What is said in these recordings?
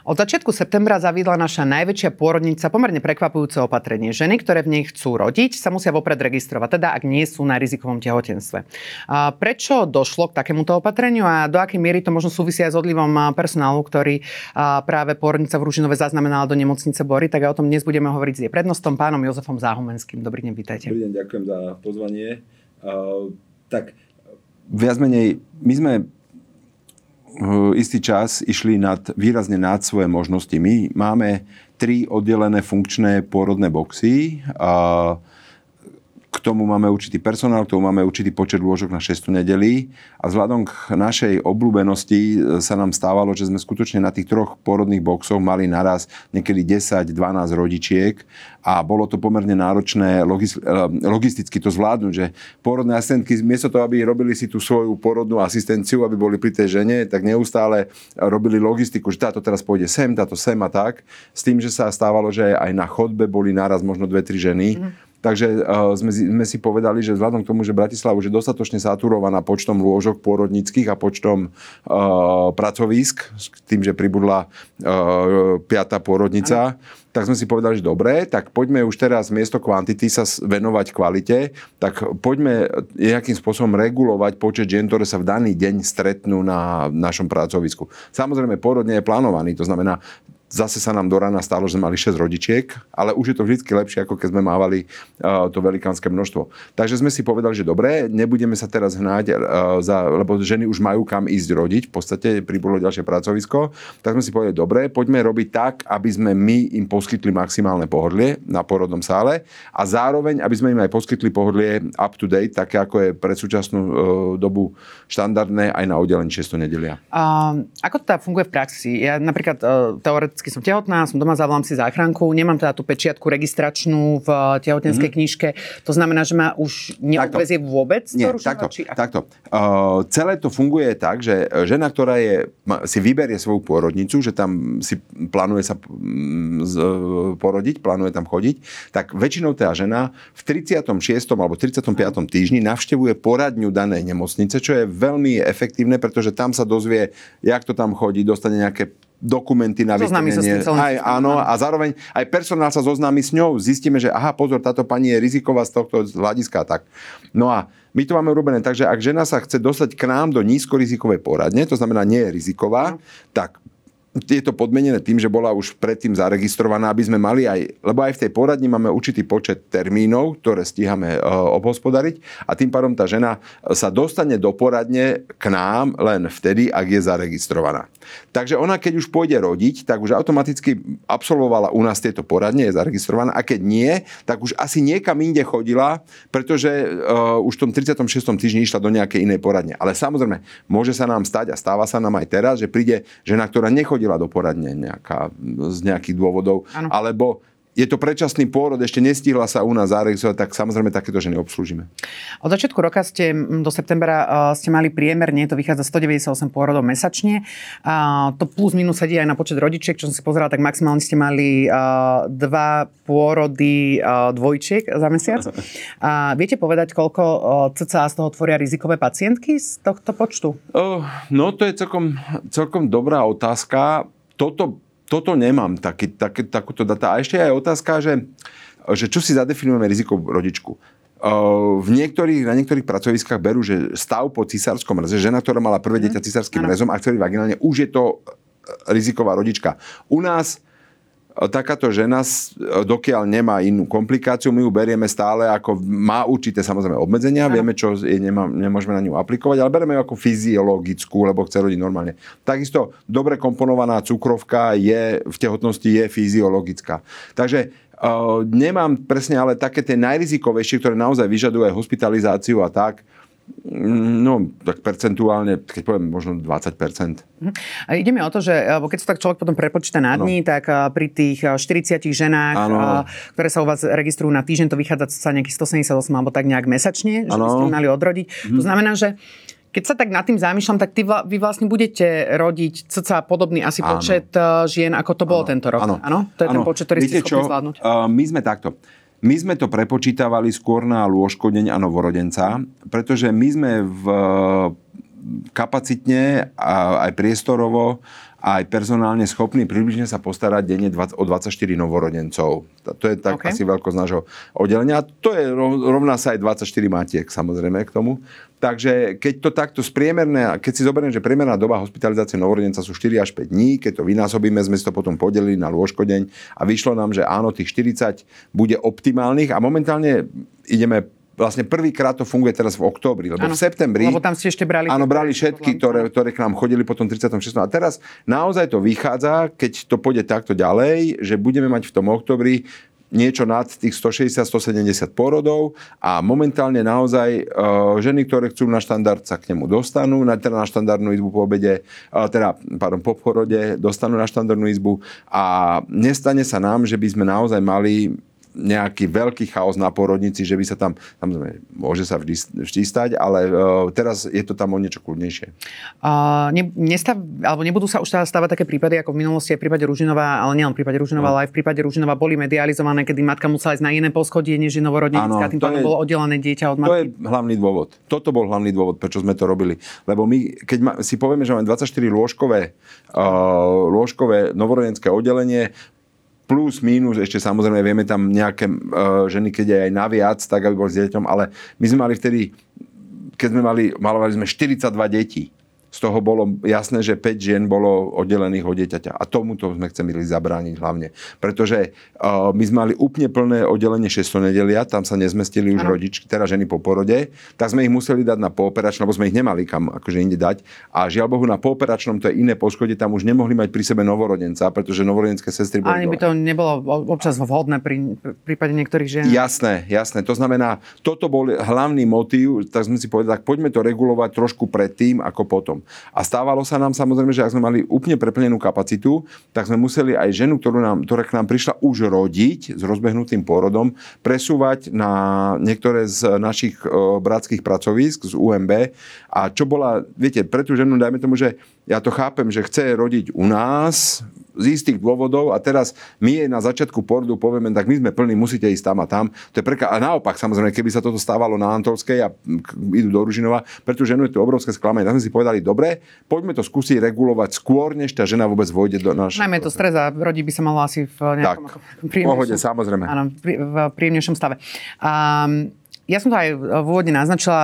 Od začiatku septembra zaviedla naša najväčšia pôrodnica pomerne prekvapujúce opatrenie. Ženy, ktoré v nej chcú rodiť, sa musia vopred registrovať, teda ak nie sú na rizikovom tehotenstve. A prečo došlo k takémuto opatreniu a do akej miery to možno súvisia aj s odlivom personálu, ktorý práve pôrodnica v Ružinove zaznamenala do nemocnice Bory, tak aj o tom dnes budeme hovoriť s jej prednostom pánom Jozefom Záhumenským. Dobrý deň, vítajte. Dobrý deň, ďakujem za pozvanie. Uh, tak viac menej, my sme istý čas išli nad, výrazne nad svoje možnosti. My máme tri oddelené funkčné pôrodné boxy. A k tomu máme určitý personál, k tomu máme určitý počet lôžok na 6 nedelí. A vzhľadom k našej obľúbenosti e, sa nám stávalo, že sme skutočne na tých troch porodných boxoch mali naraz niekedy 10-12 rodičiek. A bolo to pomerne náročné e, logisticky to zvládnuť, že porodné asistentky miesto toho, aby robili si tú svoju porodnú asistenciu, aby boli pri tej žene, tak neustále robili logistiku, že táto teraz pôjde sem, táto sem a tak, s tým, že sa stávalo, že aj na chodbe boli naraz možno dve, tri ženy. Mm Takže uh, sme, sme si povedali, že vzhľadom k tomu, že Bratislava už je dostatočne saturovaná počtom lôžok pôrodnických a počtom uh, pracovísk, tým, že pribudla uh, piata pôrodnica, ano. tak sme si povedali, že dobre, tak poďme už teraz miesto kvantity sa venovať kvalite, tak poďme nejakým spôsobom regulovať počet žien, ktoré sa v daný deň stretnú na našom pracovisku. Samozrejme, pôrod nie je plánovaný, to znamená, Zase sa nám do rána stalo, že sme mali 6 rodičiek, ale už je to vždy lepšie, ako keď sme mávali uh, to velikánske množstvo. Takže sme si povedali, že dobre, nebudeme sa teraz hnať, uh, za, lebo ženy už majú kam ísť rodiť, v podstate pribolo ďalšie pracovisko, tak sme si povedali, dobre, poďme robiť tak, aby sme my im poskytli maximálne pohodlie na porodnom sále a zároveň, aby sme im aj poskytli pohodlie up to date, také ako je pre súčasnú uh, dobu štandardné aj na oddelení 6 nedelia. Uh, ako to teda funguje v praxi? Ja napríklad uh, teoreticky teoreticky som tehotná, som doma, zavolám si záchranku, nemám teda tú pečiatku registračnú v tehotenskej mm-hmm. knižke. To znamená, že ma už neobvezie vôbec Nie, to takto, či... takto. Uh, celé to funguje tak, že žena, ktorá je, si vyberie svoju pôrodnicu, že tam si plánuje sa z, porodiť, plánuje tam chodiť, tak väčšinou tá žena v 36. alebo 35. týždni navštevuje poradňu danej nemocnice, čo je veľmi efektívne, pretože tam sa dozvie, jak to tam chodí, dostane nejaké dokumenty na vyplnenie. Aj, áno, a zároveň aj personál sa zoznámi s ňou. Zistíme, že aha, pozor, táto pani je riziková z tohto hľadiska. Tak. No a my to máme urobené tak, že ak žena sa chce dostať k nám do nízkorizikovej poradne, to znamená nie je riziková, no. tak je to podmenené tým, že bola už predtým zaregistrovaná, aby sme mali aj, lebo aj v tej poradni máme určitý počet termínov, ktoré stíhame uh, obhospodariť a tým pádom tá žena sa dostane do poradne k nám len vtedy, ak je zaregistrovaná. Takže ona, keď už pôjde rodiť, tak už automaticky absolvovala u nás tieto poradne, je zaregistrovaná a keď nie, tak už asi niekam inde chodila, pretože uh, už v tom 36. týždni išla do nejakej inej poradne. Ale samozrejme, môže sa nám stať a stáva sa nám aj teraz, že príde žena, ktorá nechodí nechodila do poradne nejaká, z nejakých dôvodov, ano. alebo je to predčasný pôrod, ešte nestihla sa u nás zaregistrovať, tak samozrejme takéto ženy obslúžime. Od začiatku roka ste do septembra ste mali priemerne, to vychádza 198 pôrodov mesačne. A to plus minus sedí aj na počet rodičiek, čo som si pozerala, tak maximálne ste mali dva pôrody dvojčiek za mesiac. A viete povedať, koľko cca z toho tvoria rizikové pacientky z tohto počtu? Oh, no to je celkom, celkom dobrá otázka. Toto toto nemám, taký, taký, takúto data. A ešte aj otázka, že, že čo si zadefinujeme rizikovú rodičku. V niektorých, na niektorých pracoviskách berú, že stav po cisárskom mreze, žena, ktorá mala prvé dieťa mhm. cisárským mrezom a ktorý vaginálne, už je to e, riziková rodička. U nás takáto žena, dokiaľ nemá inú komplikáciu, my ju berieme stále ako, má určité samozrejme obmedzenia, ano. vieme, čo je, nemá, nemôžeme na ňu aplikovať, ale bereme ju ako fyziologickú, lebo chce rodiť normálne. Takisto dobre komponovaná cukrovka je v tehotnosti je fyziologická. Takže Uh, nemám presne ale také tie najrizikovejšie, ktoré naozaj vyžadujú aj hospitalizáciu a tak, No, tak percentuálne, keď poviem, možno 20%. Mhm. A ideme o to, že keď sa tak človek potom prepočíta na dní, ano. tak pri tých 40 ženách, ano. ktoré sa u vás registrujú na týždeň, to vychádza sa nejakých 178 alebo tak nejak mesačne, že by ste mali odrodiť. Mhm. To znamená, že keď sa tak nad tým zamýšľam, tak ty, vy vlastne budete rodiť cca podobný asi Áno. počet žien, ako to bolo tento rok. Áno. To je Áno. ten počet, ktorý Viete ste schopní zvládnuť. Uh, my sme takto. My sme to prepočítavali skôr na lôžko deň a novorodenca, pretože my sme v kapacitne a aj priestorovo a aj personálne schopný približne sa postarať denne o 24 novorodencov. To je tak okay. asi veľkosť nášho oddelenia. A to je rovná sa aj 24 matiek samozrejme k tomu. Takže keď to takto spriemerné, keď si zoberiem, že priemerná doba hospitalizácie novorodenca sú 4 až 5 dní, keď to vynásobíme, sme si to potom podelili na lôžkodeň a vyšlo nám, že áno, tých 40 bude optimálnych a momentálne ideme vlastne prvýkrát to funguje teraz v októbri, lebo ano, v septembri... Lebo tam ste ešte brali... Áno, brali všetky, ktoré, ktoré k nám chodili potom 36. A teraz naozaj to vychádza, keď to pôjde takto ďalej, že budeme mať v tom oktobri niečo nad tých 160-170 porodov a momentálne naozaj uh, ženy, ktoré chcú na štandard sa k nemu dostanú, na, teda na štandardnú izbu po obede, uh, teda pardon, po porode dostanú na štandardnú izbu a nestane sa nám, že by sme naozaj mali nejaký veľký chaos na porodnici, že by sa tam, tam môže sa vždy, vždy stať, ale uh, teraz je to tam o niečo kľudnejšie. Uh, ne, nestav, alebo nebudú sa už stávať také prípady, ako v minulosti aj v prípade Ružinová, ale nielen v prípade Ružinová, no. ale aj v prípade Ružinová boli medializované, kedy matka musela ísť na iné poschodie, než je novorodenecká, tým pádom bolo oddelené dieťa od matky. To je hlavný dôvod. Toto bol hlavný dôvod, prečo sme to robili. Lebo my, keď ma, si povieme, že máme 24 lôžkové, uh, lôžkové novorodenské oddelenie, plus, minus, ešte samozrejme vieme tam nejaké uh, ženy, keď aj naviac, tak bol s dieťom, ale my sme mali vtedy, keď sme mali, malovali sme 42 detí z toho bolo jasné, že 5 žien bolo oddelených od dieťaťa. A tomuto sme chceli zabrániť hlavne. Pretože uh, my sme mali úplne plné oddelenie 600 nedelia, tam sa nezmestili už ano. rodičky, teda ženy po porode, tak sme ich museli dať na pooperačnom, lebo sme ich nemali kam akože inde dať. A žiaľ Bohu, na pooperačnom to je iné poschodie, tam už nemohli mať pri sebe novorodenca, pretože novorodenské sestry boli... Ani by to nebolo občas vhodné pri prípade niektorých žien. Jasné, jasné. To znamená, toto bol hlavný motív, tak sme si povedali, tak poďme to regulovať trošku predtým ako potom. A stávalo sa nám samozrejme, že ak sme mali úplne preplnenú kapacitu, tak sme museli aj ženu, ktorú nám, ktorá k nám prišla už rodiť s rozbehnutým pôrodom, presúvať na niektoré z našich bratských pracovísk z UMB. A čo bola, viete, pre tú ženu, dajme tomu, že ja to chápem, že chce rodiť u nás, z istých dôvodov a teraz my jej na začiatku porodu povieme, tak my sme plní, musíte ísť tam a tam. To je preká... A naopak, samozrejme, keby sa toto stávalo na Antolskej a idú do Ružinova, pretože ženu je to obrovské sklamanie. Tak sme si povedali, dobre, poďme to skúsiť regulovať skôr, než tá žena vôbec vôjde do našej... Najmä to stres a rodí by sa malo asi v nejakom tak, príjemnejšom... pohode, samozrejme. Áno, v príjemnejšom stave. Um, ja som to aj v úvodne naznačila.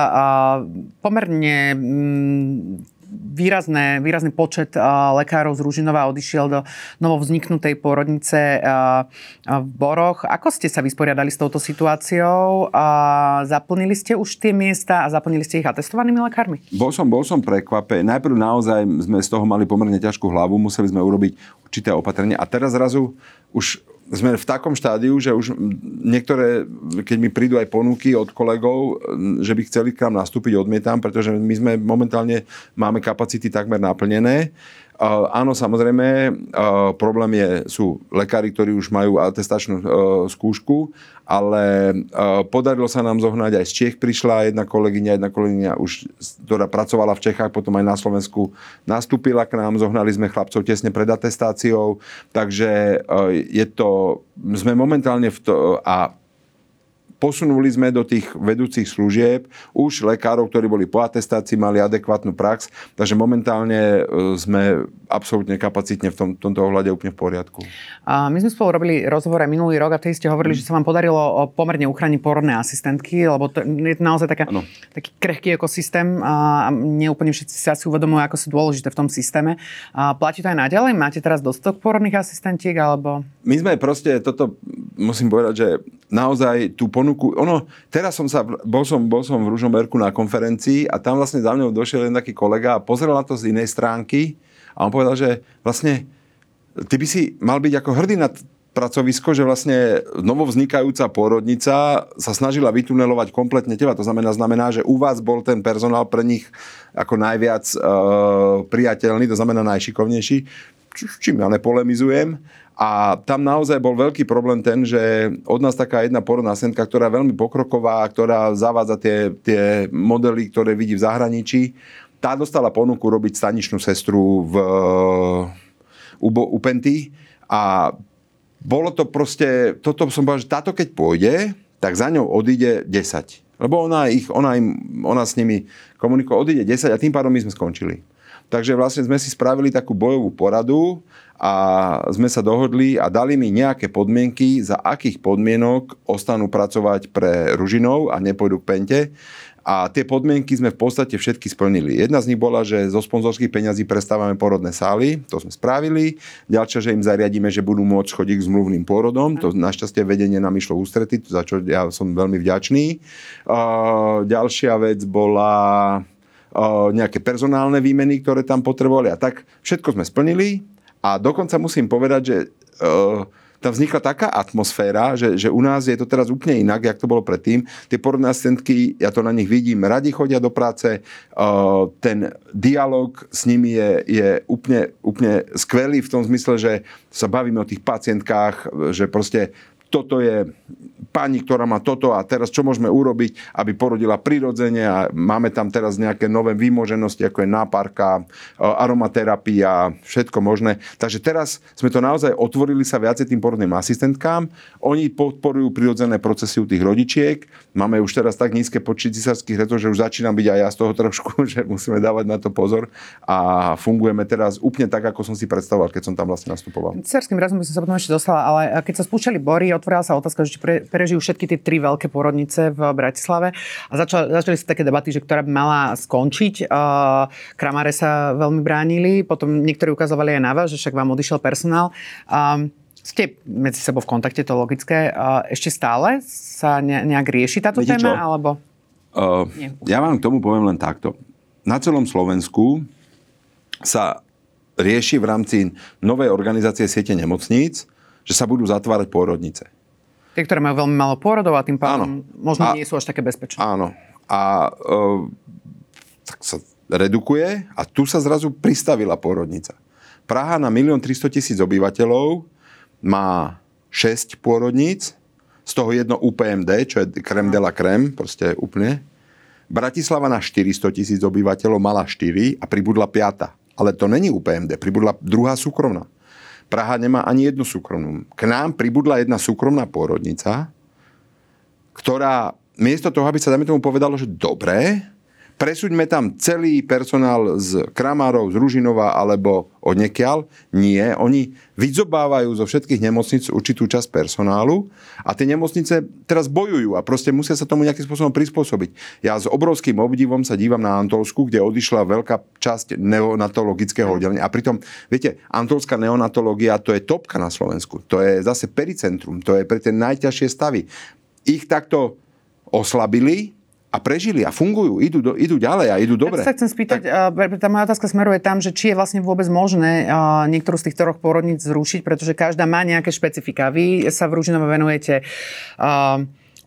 Pomerne mm, výrazné, výrazný počet lekárov z Ružinova odišiel do novovzniknutej pôrodnice uh, v Boroch. Ako ste sa vysporiadali s touto situáciou? Uh, zaplnili ste už tie miesta a zaplnili ste ich atestovanými lekármi? Bol som, bol som prekvapený. Najprv naozaj sme z toho mali pomerne ťažkú hlavu, museli sme urobiť určité opatrenie a teraz zrazu už sme v takom štádiu, že už niektoré, keď mi prídu aj ponuky od kolegov, že by chceli k nám nastúpiť, odmietam, pretože my sme momentálne máme kapacity takmer naplnené. Áno, samozrejme, problém je, sú lekári, ktorí už majú atestačnú uh, skúšku, ale podarilo sa nám zohnať, aj z Čech prišla jedna kolegyňa, jedna kolegyňa už, ktorá pracovala v Čechách, potom aj na Slovensku nastúpila k nám, zohnali sme chlapcov tesne pred atestáciou, takže je to, sme momentálne v to, a posunuli sme do tých vedúcich služieb už lekárov, ktorí boli po atestácii, mali adekvátnu prax, takže momentálne e, sme absolútne kapacitne v tom, tomto ohľade úplne v poriadku. A my sme spolu robili rozhovor aj minulý rok a tej ste hovorili, mm. že sa vám podarilo pomerne uchrániť porodné asistentky, lebo to je naozaj taká, taký krehký ekosystém a neúplne všetci sa si uvedomujú, ako sú dôležité v tom systéme. A platí to aj naďalej? Máte teraz dostatok porodných asistentiek? Alebo... My sme proste toto, musím povedať, že naozaj tú ponuku, ono, teraz som sa, bol som, bol som v Ružomberku na konferencii a tam vlastne za mňou došiel jeden taký kolega a pozrel na to z inej stránky a on povedal, že vlastne ty by si mal byť ako hrdý na pracovisko, že vlastne novovznikajúca pôrodnica sa snažila vytunelovať kompletne teba. To znamená, znamená, že u vás bol ten personál pre nich ako najviac e, priateľný, to znamená najšikovnejší, čím ja nepolemizujem. A tam naozaj bol veľký problém ten, že od nás taká jedna porodná sentka, ktorá je veľmi pokroková, ktorá zavádza tie, tie modely, ktoré vidí v zahraničí, tá dostala ponuku robiť staničnú sestru v, u, u Penty a bolo to proste, toto som povedal, že táto keď pôjde, tak za ňou odíde 10 Lebo ona, ich, ona, im, ona s nimi komunikuje, odíde 10 a tým pádom my sme skončili. Takže vlastne sme si spravili takú bojovú poradu a sme sa dohodli a dali mi nejaké podmienky, za akých podmienok ostanú pracovať pre Ružinov a nepôjdu k Pente. A tie podmienky sme v podstate všetky splnili. Jedna z nich bola, že zo sponzorských peňazí prestávame porodné sály, to sme spravili. Ďalšia, že im zariadíme, že budú môcť chodiť k zmluvným pôrodom, to našťastie vedenie nám išlo ústrety, za čo ja som veľmi vďačný. ďalšia vec bola nejaké personálne výmeny, ktoré tam potrebovali a tak. Všetko sme splnili a dokonca musím povedať, že tam vznikla taká atmosféra, že, že u nás je to teraz úplne inak, jak to bolo predtým. Tie porodné asistentky, ja to na nich vidím, radi chodia do práce, ten dialog s nimi je, je úplne, úplne skvelý v tom zmysle, že sa bavíme o tých pacientkách, že proste toto je pani, ktorá má toto a teraz čo môžeme urobiť, aby porodila prirodzene a máme tam teraz nejaké nové výmoženosti, ako je náparka, e, aromaterapia, všetko možné. Takže teraz sme to naozaj otvorili sa viacej tým porodným asistentkám. Oni podporujú prirodzené procesy u tých rodičiek. Máme už teraz tak nízke počty cisárských rezov, že už začínam byť aj ja z toho trošku, že musíme dávať na to pozor a fungujeme teraz úplne tak, ako som si predstavoval, keď som tam vlastne nastupoval. Cisárským rezom by som sa potom ešte dostala, ale keď sa spúšťali bory, otvorila sa otázka, že či pre, prežijú všetky tie tri veľké porodnice v Bratislave a začali, začali sa také debaty, že ktorá by mala skončiť. Uh, Kramare sa veľmi bránili, potom niektorí ukazovali aj na vás, že však vám odišiel personál. Um, ste medzi sebou v kontakte, to logické. Ešte stále sa nejak rieši táto Viete téma? Čo? Alebo... Uh, ja vám k tomu poviem len takto. Na celom Slovensku sa rieši v rámci novej organizácie siete nemocníc, že sa budú zatvárať pôrodnice. Tie, ktoré majú veľmi málo pôrodov a tým pádom áno. možno a, nie sú až také bezpečné. Áno. A e, tak sa redukuje a tu sa zrazu pristavila pôrodnica. Praha na 1 300 tisíc obyvateľov má 6 pôrodníc, z toho jedno UPMD, čo je krem de la krem, proste úplne. Bratislava na 400 tisíc obyvateľov mala 4 a pribudla 5. Ale to není UPMD, pribudla druhá súkromná. Praha nemá ani jednu súkromnú. K nám pribudla jedna súkromná pôrodnica, ktorá miesto toho, aby sa dáme tomu povedalo, že dobre, presúďme tam celý personál z Kramárov, z Ružinova alebo od nekiaľ. Nie, oni vyzobávajú zo všetkých nemocnic určitú časť personálu a tie nemocnice teraz bojujú a proste musia sa tomu nejakým spôsobom prispôsobiť. Ja s obrovským obdivom sa dívam na Antolsku, kde odišla veľká časť neonatologického oddelenia. A pritom, viete, Antolská neonatológia to je topka na Slovensku. To je zase pericentrum, to je pre tie najťažšie stavy. Ich takto oslabili, a prežili a fungujú, idú, do, idú ďalej a idú dobre. Ja sa chcem spýtať, tak... tá moja otázka smeruje tam, že či je vlastne vôbec možné niektorú z tých troch porodníc zrušiť, pretože každá má nejaké špecifika. Vy sa v Ružinove venujete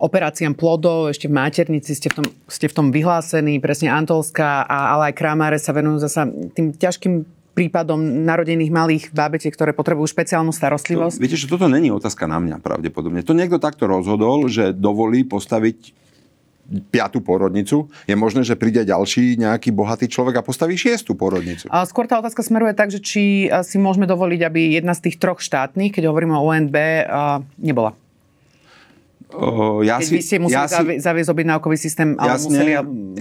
operáciám plodov, ešte v maternici ste v tom, ste v tom vyhlásení, presne Antolská, a, ale aj Kramáre sa venujú zasa tým ťažkým prípadom narodených malých bábetiek, ktoré potrebujú špeciálnu starostlivosť? To, viete, že toto není otázka na mňa pravdepodobne. To niekto takto rozhodol, že dovolí postaviť piatú porodnicu, je možné, že príde ďalší nejaký bohatý človek a postaví šiestu porodnicu. A skôr tá otázka smeruje tak, že či si môžeme dovoliť, aby jedna z tých troch štátnych, keď hovoríme o ONB, nebola. O, ja Keď si, vy ste museli ja si, zaviesť objednávkový systém, ale jasne, museli...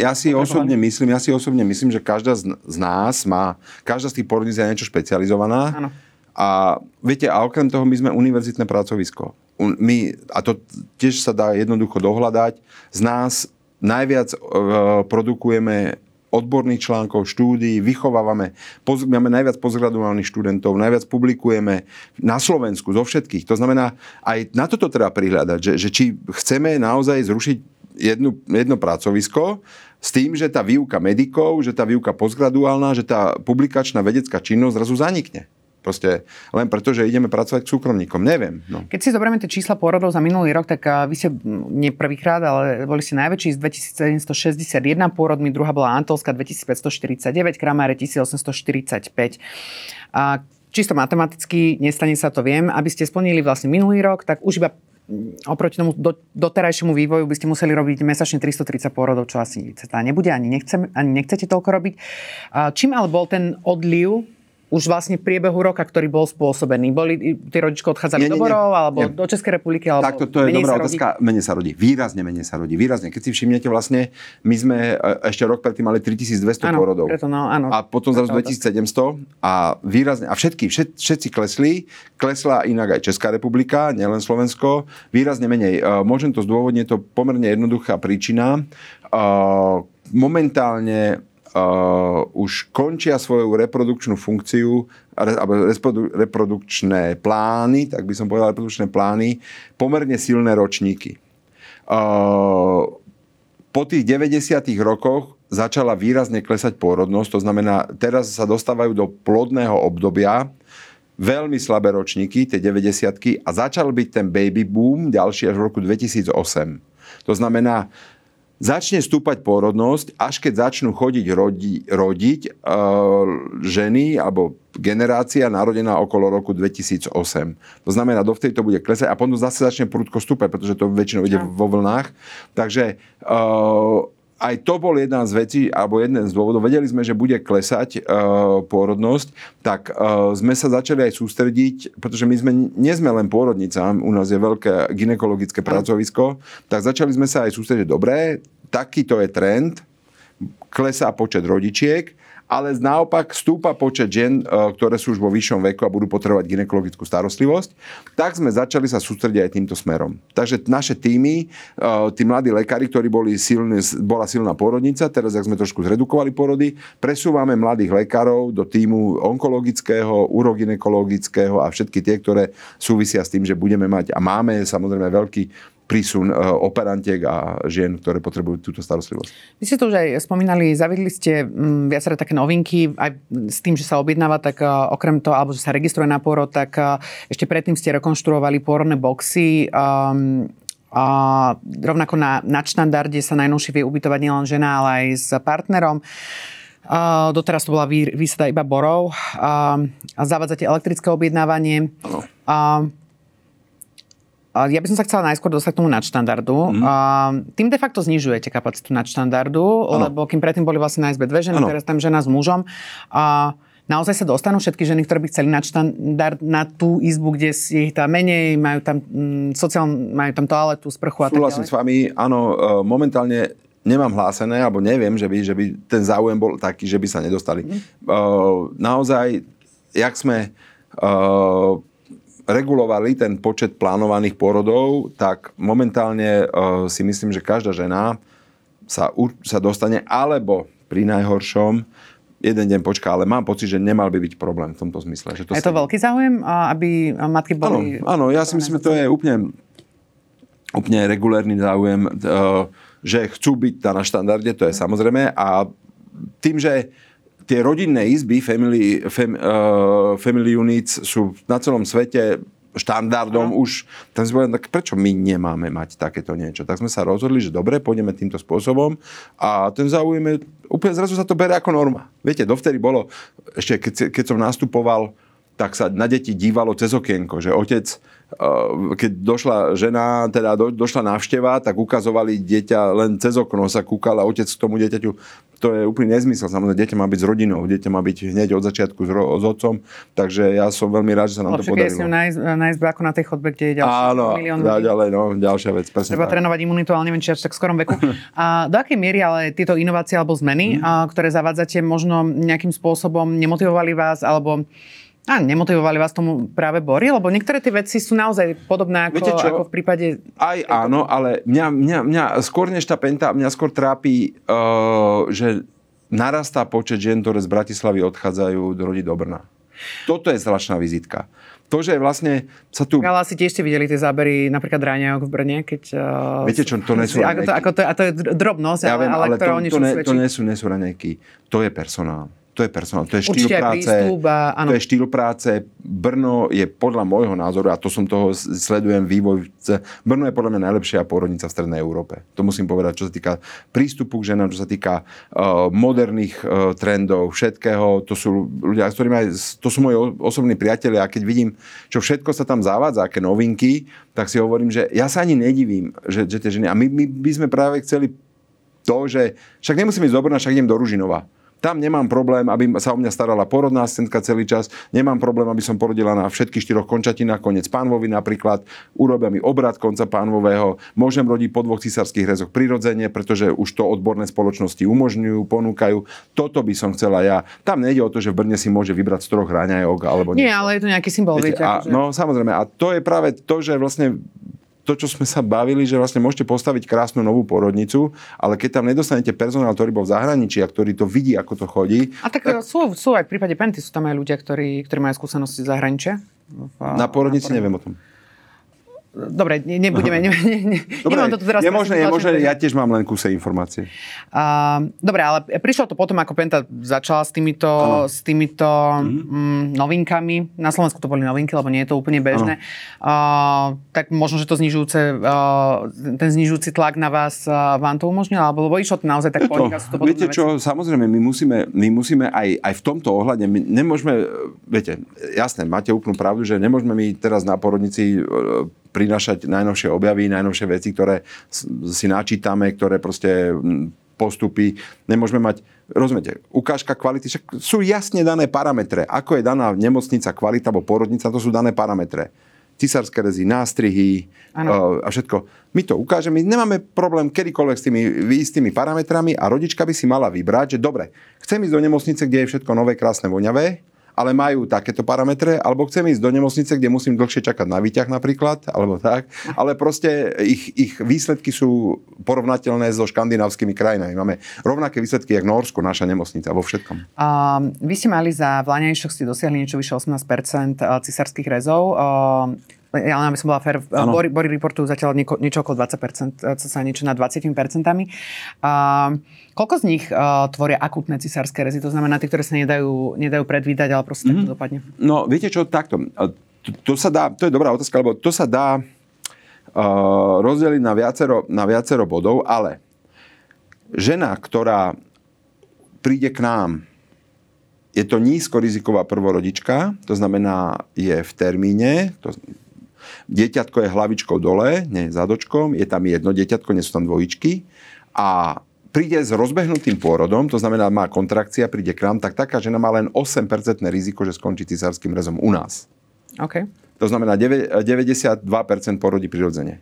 Ja si osobne myslím, ja si osobne myslím, že každá z, z nás má, každá z tých porodníc je niečo špecializovaná. Áno. A viete, a okrem toho my sme univerzitné pracovisko my, a to tiež sa dá jednoducho dohľadať, z nás najviac e, produkujeme odborných článkov, štúdií, vychovávame, poz, máme najviac pozgraduálnych študentov, najviac publikujeme na Slovensku zo všetkých. To znamená, aj na toto treba prihľadať, že, že či chceme naozaj zrušiť jednu, jedno pracovisko s tým, že tá výuka medikov, že tá výuka postgraduálna, že tá publikačná vedecká činnosť zrazu zanikne. Proste len preto, že ideme pracovať k súkromníkom. Neviem. No. Keď si zoberieme tie čísla pôrodov za minulý rok, tak vy ste nie prvýkrát, ale boli ste najväčší z 2761 pôrodmi, druhá bola Antolská 2549, Kramáre 1845. A čisto matematicky, nestane sa to, viem, aby ste splnili vlastne minulý rok, tak už iba oproti tomu do, doterajšiemu vývoju by ste museli robiť mesačne 330 pôrodov, čo asi teda nebude, ani, nechcem, ani nechcete toľko robiť. Čím ale bol ten odliv už vlastne priebehu roka, ktorý bol spôsobený? Boli tí rodičko odchádzali nie, nie, do Borov, alebo nie. do Českej republiky, alebo Takto, to je dobrá otázka. Menej sa rodí. Výrazne menej sa rodí. Výrazne. Keď si všimnete, vlastne my sme e, ešte rok predtým mali 3200 áno, porodov. Preto, no, áno, a potom zrazu 2700 a výrazne, a všetky, všet, všetci klesli. Klesla inak aj Česká republika, nielen Slovensko. Výrazne menej. E, môžem to zdôvodniť, to pomerne jednoduchá príčina. E, momentálne uh, už končia svoju reprodukčnú funkciu, alebo reprodukčné plány, tak by som povedal reprodukčné plány, pomerne silné ročníky. Uh, po tých 90. rokoch začala výrazne klesať pôrodnosť, to znamená, teraz sa dostávajú do plodného obdobia, veľmi slabé ročníky, tie 90 a začal byť ten baby boom ďalší až v roku 2008. To znamená, začne stúpať pôrodnosť, až keď začnú chodiť rodi, rodiť e, ženy alebo generácia narodená okolo roku 2008. To znamená, dovtedy to bude klesať a potom zase začne prudko stúpať, pretože to väčšinou ide vo vlnách. Takže e, aj to bol jedna z vecí, alebo jeden z dôvodov. Vedeli sme, že bude klesať uh, pôrodnosť, tak uh, sme sa začali aj sústrediť, pretože my sme, nie sme len pôrodnica, u nás je veľké ginekologické pracovisko, tak začali sme sa aj sústrediť, dobre, takýto je trend, klesá počet rodičiek, ale naopak stúpa počet žien, e, ktoré sú už vo vyššom veku a budú potrebovať ginekologickú starostlivosť, tak sme začali sa sústrediť aj týmto smerom. Takže naše týmy, e, tí mladí lekári, ktorí boli silní, bola silná porodnica, teraz ak sme trošku zredukovali porody, presúvame mladých lekárov do týmu onkologického, uroginekologického a všetky tie, ktoré súvisia s tým, že budeme mať a máme samozrejme veľký prísun e, operantiek a žien, ktoré potrebujú túto starostlivosť. Vy ste to už aj spomínali, zavedli ste mm, viaceré také novinky, aj s tým, že sa objednáva, tak e, okrem toho, alebo že sa registruje na pôrod, tak e, ešte predtým ste rekonštruovali pôrodné boxy. Um, a rovnako na nadštandarde sa najnovšie vie ubytovať nielen žena, ale aj s partnerom. Uh, doteraz to bola výsada iba borov. Uh, zavádzate elektrické objednávanie. Uh, ja by som sa chcela najskôr dostať k tomu nadštandardu. Mm. Tým de facto znižujete kapacitu nadštandardu, ano. lebo kým predtým boli vlastne na izbe dve ženy, ano. teraz tam žena s mužom. A naozaj sa dostanú všetky ženy, ktoré by chceli nadštandard na tú izbu, kde je ich tam menej, majú tam mm, sociál, majú tam toaletu, sprchu a tak ďalej? s vami, áno, e, momentálne nemám hlásené, alebo neviem, že by, že by ten záujem bol taký, že by sa nedostali. Mm. Uh, naozaj, jak sme uh, regulovali ten počet plánovaných porodov, tak momentálne uh, si myslím, že každá žena sa, sa dostane, alebo pri najhoršom, jeden deň počká, ale mám pocit, že nemal by byť problém v tomto zmysle. Že to je to veľký záujem, aby matky boli... Áno, áno ja si myslím, že to je úplne, úplne regulérny záujem, uh, že chcú byť na štandarde, to je samozrejme. A tým, že tie rodinné izby, family, fam, uh, family units sú na celom svete štandardom uh-huh. už, tak sme povedali, tak prečo my nemáme mať takéto niečo? Tak sme sa rozhodli, že dobre, pôjdeme týmto spôsobom a ten záujem je, úplne zrazu sa to bere ako norma. Viete, dovtedy bolo, ešte keď, keď som nastupoval, tak sa na deti dívalo cez okienko, že otec Eh, keď došla žena, teda do, došla návšteva, tak ukazovali dieťa len cez okno sa kúkal a otec k tomu dieťaťu. To je úplný nezmysel. Samozrejme, dieťa má byť s rodinou, dieťa má byť hneď od začiatku s, ro, s otcom. Takže ja som veľmi rád, že sa nám to podarilo. Ale nájsť, nájsť ako na tej chodbe, kde je ďalší Áno, milión ľudí. ďalej, no, ďalšia vec. Presne Treba tak. trénovať imunitu, ale neviem, či až tak skorom veku. A do akej miery ale tieto inovácie alebo zmeny, mm. a, ktoré zavádzate, možno nejakým spôsobom nemotivovali vás, alebo a nemotivovali vás tomu práve bory? Lebo niektoré tie veci sú naozaj podobné ako, ako v prípade... Aj áno, ale mňa, mňa, mňa skôr než tá penta, mňa skôr trápi, uh, že narastá počet žien, ktoré z Bratislavy odchádzajú do rodi do Brna. Toto je zvláštna vizitka. To, že vlastne sa tu... Ale asi tiež ste videli tie zábery napríklad Ráňajok v Brne, keď... Uh, Viete čo, to nie sú ako to, ako to, A to je drobnosť, ja ale, viem, ale, ale to, to, ne, to nie sú, nie sú raňajky. To je personál to je personál, to je štýl Určite práce. Prístup a, to je štýl práce. Brno je podľa môjho názoru, a to som toho sledujem vývoj, Brno je podľa mňa najlepšia pôrodnica v Strednej Európe. To musím povedať, čo sa týka prístupu k ženám, čo sa týka uh, moderných uh, trendov, všetkého. To sú ľudia, s ktorými aj, to sú moji osobní priatelia a keď vidím, čo všetko sa tam zavádza, aké novinky, tak si hovorím, že ja sa ani nedivím, že, že tie ženy, a my, my by sme práve chceli to, že však nemusím ísť do Brna, však idem do Ružinova Tam nemám problém, aby sa o mňa starala porodná asistentka celý čas, nemám problém, aby som porodila na všetkých štyroch končatinách, koniec pánvovi napríklad, urobia mi obrad konca pánvového, môžem rodiť po dvoch císarských rezoch prirodzene, pretože už to odborné spoločnosti umožňujú, ponúkajú. Toto by som chcela ja. Tam nejde o to, že v Brne si môže vybrať z troch raňajok alebo Nie, niečo. ale je to nejaký symbol, viete. viete akože... No samozrejme, a to je práve to, že vlastne to, čo sme sa bavili, že vlastne môžete postaviť krásnu novú porodnicu, ale keď tam nedostanete personál, ktorý bol v zahraničí a ktorý to vidí, ako to chodí. A tak, tak... Sú, sú aj v prípade Penty, sú tam aj ľudia, ktorí, ktorí majú skúsenosti z zahraničia. Na porodnici neviem o tom. Dobre, nebudeme, ne, ne, ne, dobre, nemám to teraz. Je možné, je možné, ja tiež mám len kuse informácie. Uh, dobre, ale prišlo to potom, ako Penta začala s týmito, s týmito mm-hmm. mm, novinkami. Na Slovensku to boli novinky, lebo nie je to úplne bežné. Uh, tak možno, že to znižujúce, uh, ten znižujúci tlak na vás uh, vám to umožnil, alebo išlo to naozaj tak poľka, sú to Viete čo, veci? samozrejme, my musíme, my musíme aj, aj v tomto ohľade, my nemôžeme, viete, jasné, máte úplnú pravdu, že nemôžeme my teraz na porodnici prinášať najnovšie objavy, najnovšie veci, ktoré si načítame, ktoré proste postupy. Nemôžeme mať, rozumiete, ukážka kvality, však sú jasne dané parametre. Ako je daná nemocnica kvalita alebo porodnica, to sú dané parametre. Cisárske rezy, nástrihy ano. a všetko. My to ukážeme, my nemáme problém kedykoľvek s tými istými parametrami a rodička by si mala vybrať, že dobre, chcem ísť do nemocnice, kde je všetko nové, krásne, voňavé, ale majú takéto parametre, alebo chcem ísť do nemocnice, kde musím dlhšie čakať na výťah napríklad, alebo tak, ale proste ich, ich výsledky sú porovnateľné so škandinávskymi krajinami. Máme rovnaké výsledky, jak Norsko, naša nemocnica, vo všetkom. Uh, vy ste mali za vláňajšok ste dosiahli niečo vyše 18% cisárskych rezov. Uh, ja len aby som bola fair, Bory, Bory reportujú zatiaľ nieko, niečo okolo 20%, co sa niečo na 20%. Uh, koľko z nich uh, tvoria akutné cisárske rezy? To znamená tie, ktoré sa nedajú, nedajú predvídať, ale proste mm-hmm. takto dopadne. No, viete čo, takto. To, to sa dá, to je dobrá otázka, lebo to sa dá uh, rozdeliť na viacero, na viacero bodov, ale žena, ktorá príde k nám je to nízkoriziková prvorodička, to znamená, je v termíne, to, Dieťatko je hlavičkou dole, nie zadočkom, je tam jedno dieťatko, nie sú tam dvojičky a príde s rozbehnutým pôrodom, to znamená, má kontrakcia, príde k nám, tak taká žena má len 8% riziko, že skončí cisárským rezom u nás. Okay. To znamená 92% porodí prirodzene.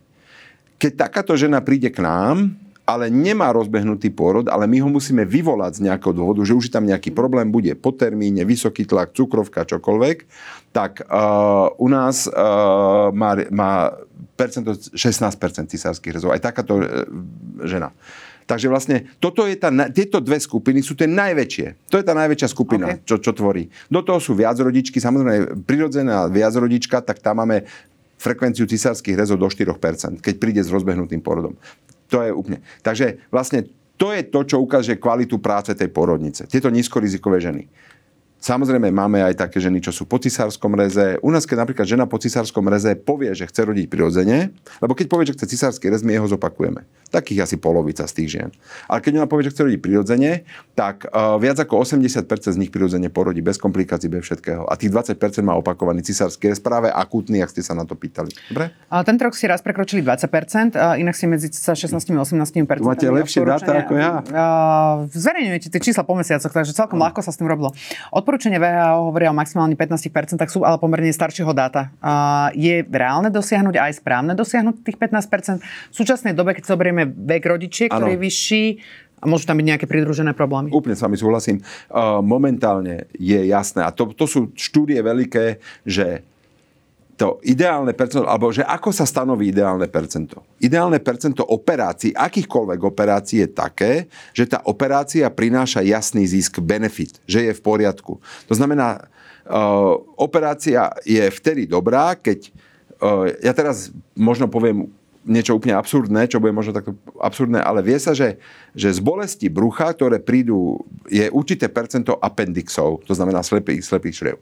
Keď takáto žena príde k nám, ale nemá rozbehnutý pôrod, ale my ho musíme vyvolať z nejakého dôvodu, že už tam nejaký problém bude po termíne, vysoký tlak, cukrovka, čokoľvek, tak uh, u nás uh, má, má percento 16% cisárskych rezov. Aj takáto uh, žena. Takže vlastne toto je tá, tieto dve skupiny sú tie najväčšie. To je tá najväčšia skupina, okay. čo, čo tvorí. Do toho sú viac rodičky, samozrejme prirodzená viac rodička, tak tam máme frekvenciu cisárskych rezov do 4%, keď príde s rozbehnutým porodom. To je úplne. Takže vlastne to je to, čo ukáže kvalitu práce tej porodnice. Tieto nízkorizikové ženy. Samozrejme, máme aj také ženy, čo sú po cisárskom reze. U nás, keď napríklad žena po cisárskom reze povie, že chce rodiť prirodzene, lebo keď povie, že chce cisársky rez, my jeho zopakujeme. Takých asi polovica z tých žien. Ale keď ona povie, že chce rodiť prirodzene, tak uh, viac ako 80% z nich prirodzene porodí bez komplikácií, bez všetkého. A tých 20% má opakovaný cisársky rez, práve akútny, ak ste sa na to pýtali. Dobre? A ten rok si raz prekročili 20%, a inak si medzi 16 a 18%. Máte lepšie dáta ako ja. Uh, zverejňujete tie čísla po mesiacoch, takže celkom ľahko sa s tým robilo. Odporúčanie VHO hovoria o maximálne 15%, tak sú ale pomerne staršieho dáta. Uh, je reálne dosiahnuť aj správne dosiahnuť tých 15%? V súčasnej dobe, keď zoberieme vek rodičiek, ktorý je vyšší, a môžu tam byť nejaké pridružené problémy? Úplne s vami súhlasím. Uh, momentálne je jasné, a to, to sú štúdie veľké, že to ideálne percento, alebo že ako sa stanoví ideálne percento. Ideálne percento operácií, akýchkoľvek operácií je také, že tá operácia prináša jasný zisk, benefit, že je v poriadku. To znamená, uh, operácia je vtedy dobrá, keď uh, ja teraz možno poviem niečo úplne absurdné, čo bude možno takto absurdné, ale vie sa, že, že z bolesti brucha, ktoré prídu, je určité percento appendixov, to znamená slepých, slepých čriev.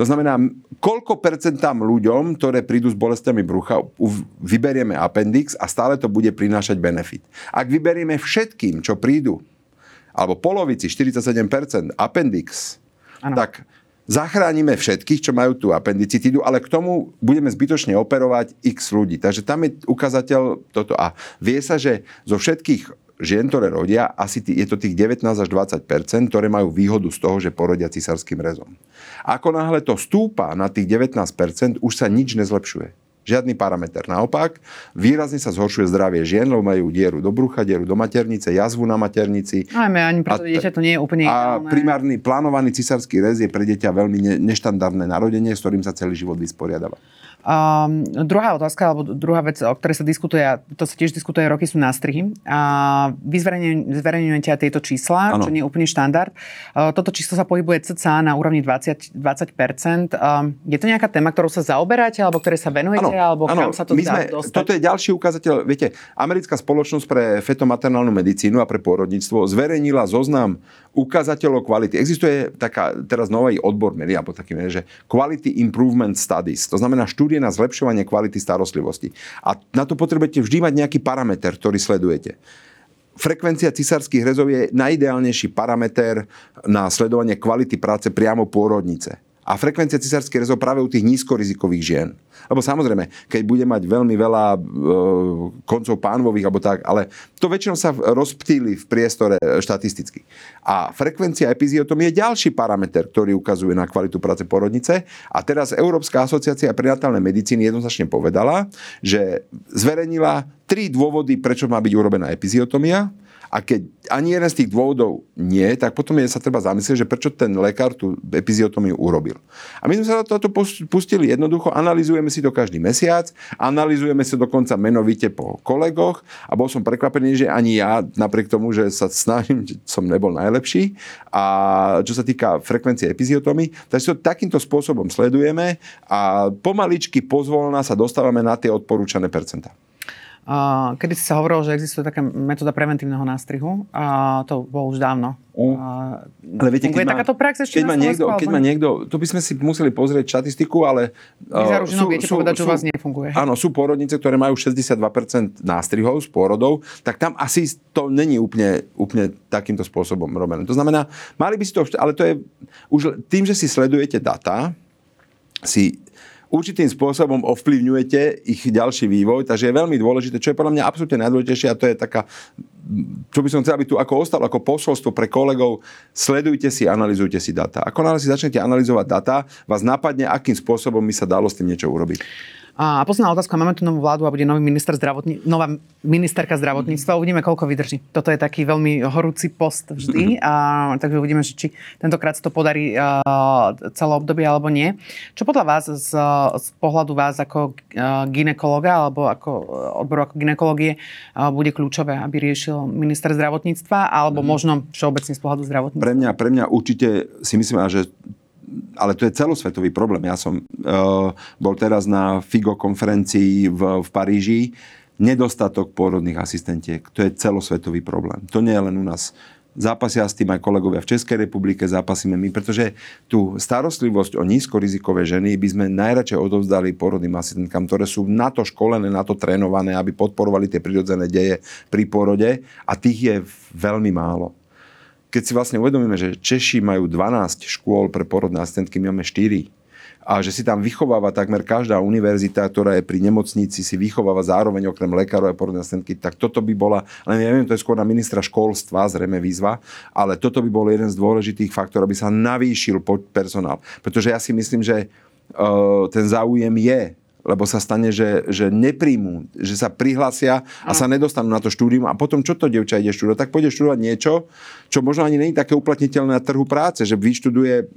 To znamená, koľko percentám ľuďom, ktoré prídu s bolestiami brucha, vyberieme appendix a stále to bude prinášať benefit. Ak vyberieme všetkým, čo prídu, alebo polovici, 47% appendix, ano. tak zachránime všetkých, čo majú tú appendicitídu, ale k tomu budeme zbytočne operovať x ľudí. Takže tam je ukazateľ toto. A vie sa, že zo všetkých žien, ktoré rodia, asi je to tých 19 až 20% ktoré majú výhodu z toho, že porodia cisárským rezom. Ako náhle to stúpa na tých 19% už sa nič nezlepšuje. Žiadny parameter. Naopak, výrazne sa zhoršuje zdravie žien, lebo majú dieru do brucha, dieru do maternice, jazvu na maternici. Ajme, ani pre dieťa to nie je úplne A primárny plánovaný cisársky rez je pre dieťa veľmi neštandardné narodenie, s ktorým sa celý život vysporiadava. Um, druhá otázka, alebo druhá vec, o ktorej sa diskutuje, a to sa tiež diskutuje roky, sú nástrihy. A vy zverejňujete aj tieto čísla, ano. čo nie je úplne štandard. Uh, toto číslo sa pohybuje cca na úrovni 20, 20%. Um, je to nejaká téma, ktorou sa zaoberáte, alebo ktorej sa venujete, ano. alebo ano. kam sa to My dá sme, dostať? Toto je ďalší ukazateľ. Viete, americká spoločnosť pre fetomaternálnu medicínu a pre pôrodníctvo zverejnila zoznam ukazateľov kvality. Existuje taká teraz nový odbor meria, alebo taký, že Quality Improvement Studies. To znamená štúdie na zlepšovanie kvality starostlivosti. A na to potrebujete vždy mať nejaký parameter, ktorý sledujete. Frekvencia cisárskych rezov je najideálnejší parameter na sledovanie kvality práce priamo pôrodnice. A frekvencia cisárskych rezov práve u tých nízkorizikových žien. Lebo samozrejme, keď bude mať veľmi veľa e, koncov pánvových alebo tak, ale to väčšinou sa rozptýli v priestore e, štatisticky. A frekvencia epiziotomie je ďalší parameter, ktorý ukazuje na kvalitu práce porodnice. A teraz Európska asociácia prenatálnej medicíny jednoznačne povedala, že zverejnila tri dôvody, prečo má byť urobená epiziotomia a keď ani jeden z tých dôvodov nie, tak potom je sa treba zamyslieť, že prečo ten lekár tú epiziotomiu urobil. A my sme sa toto pustili jednoducho, analizujeme si to každý mesiac, analizujeme si dokonca menovite po kolegoch a bol som prekvapený, že ani ja, napriek tomu, že sa snažím, som nebol najlepší. A čo sa týka frekvencie epiziotomy, tak si to takýmto spôsobom sledujeme a pomaličky pozvolná sa dostávame na tie odporúčané percentá. Uh, kedy si sa hovorilo, že existuje taká metóda preventívneho nástrihu a to bolo už dávno. Uh, ale viete, keď ma, takáto prax ešte keď ma, niekto, keď ma niekto, to by sme si museli pozrieť štatistiku, ale... Uh, sú, viete sú, povedať, sú, že vás nefunguje. Áno, sú pôrodnice, ktoré majú 62% nástrihov z pôrodov, tak tam asi to není úplne, úplne takýmto spôsobom robené. To znamená, mali by si to, ale to je už tým, že si sledujete data, si určitým spôsobom ovplyvňujete ich ďalší vývoj, takže je veľmi dôležité, čo je podľa mňa absolútne najdôležitejšie a to je taká, čo by som chcel, aby tu ako ostalo, ako posolstvo pre kolegov, sledujte si, analizujte si data. Ako náhle si začnete analyzovať data, vás napadne, akým spôsobom by sa dalo s tým niečo urobiť. A posledná otázka, máme tu novú vládu a bude nový minister zdravotní, nová ministerka zdravotníctva. Uvidíme, koľko vydrží. Toto je taký veľmi horúci post vždy, a, takže uvidíme, či tentokrát sa to podarí a, celé obdobie alebo nie. Čo podľa vás, z, z pohľadu vás ako ginekologa alebo ako odboru ako ginekológie bude kľúčové, aby riešil minister zdravotníctva alebo mm. možno všeobecne z pohľadu zdravotníctva? Pre mňa, pre mňa určite si myslím, že ale to je celosvetový problém. Ja som uh, bol teraz na FIGO konferencii v, v Paríži. Nedostatok pôrodných asistentiek, to je celosvetový problém. To nie je len u nás. Zápasia s tým aj kolegovia v Českej republike, zápasíme my, pretože tú starostlivosť o nízkorizikové ženy by sme najradšej odovzdali pôrodným asistentkám, ktoré sú na to školené, na to trénované, aby podporovali tie prirodzené deje pri pôrode a tých je veľmi málo keď si vlastne uvedomíme, že Češi majú 12 škôl pre porodné asistentky, my máme 4 a že si tam vychováva takmer každá univerzita, ktorá je pri nemocnici, si vychováva zároveň okrem lekárov a porodné asistentky, tak toto by bola, ale neviem, to je skôr na ministra školstva, zrejme výzva, ale toto by bol jeden z dôležitých faktorov, aby sa navýšil personál. Pretože ja si myslím, že uh, ten záujem je lebo sa stane, že, že nepríjmú, že sa prihlásia a sa nedostanú na to štúdium a potom čo to devča ide študovať? Tak pôjde študovať niečo, čo možno ani je také uplatniteľné na trhu práce, že vyštuduje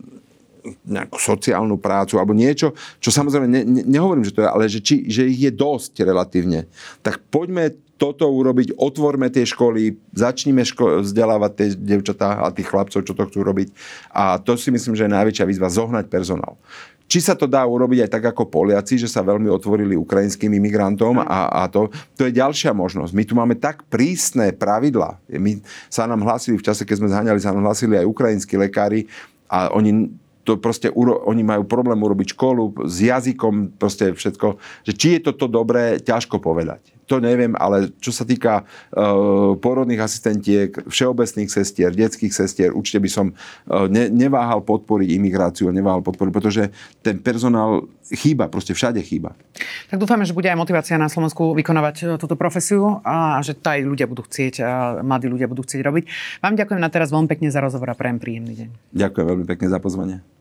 nejakú sociálnu prácu alebo niečo, čo samozrejme ne, ne, nehovorím, že to je, ale že, či, že ich je dosť relatívne. Tak poďme toto urobiť, otvorme tie školy, začníme ško- vzdelávať tie devčatá a tých chlapcov, čo to chcú robiť. A to si myslím, že je najväčšia výzva, zohnať personál. Či sa to dá urobiť aj tak ako Poliaci, že sa veľmi otvorili ukrajinským imigrantom a, a to, to je ďalšia možnosť. My tu máme tak prísne pravidla. My sa nám hlasili v čase, keď sme zhaňali, sa nám hlasili aj ukrajinskí lekári a oni to proste, oni majú problém urobiť školu s jazykom, proste všetko. Že či je toto dobré, ťažko povedať. To neviem, ale čo sa týka uh, porodných asistentiek, všeobecných sestier, detských sestier, určite by som uh, ne, neváhal podporiť imigráciu, neváhal podporiť, pretože ten personál chýba, proste všade chýba. Tak dúfame, že bude aj motivácia na Slovensku vykonávať e, túto profesiu a že to aj ľudia budú chcieť, a mladí ľudia budú chcieť robiť. Vám ďakujem na teraz veľmi pekne za rozhovor a prajem príjemný deň. Ďakujem veľmi pekne za pozvanie.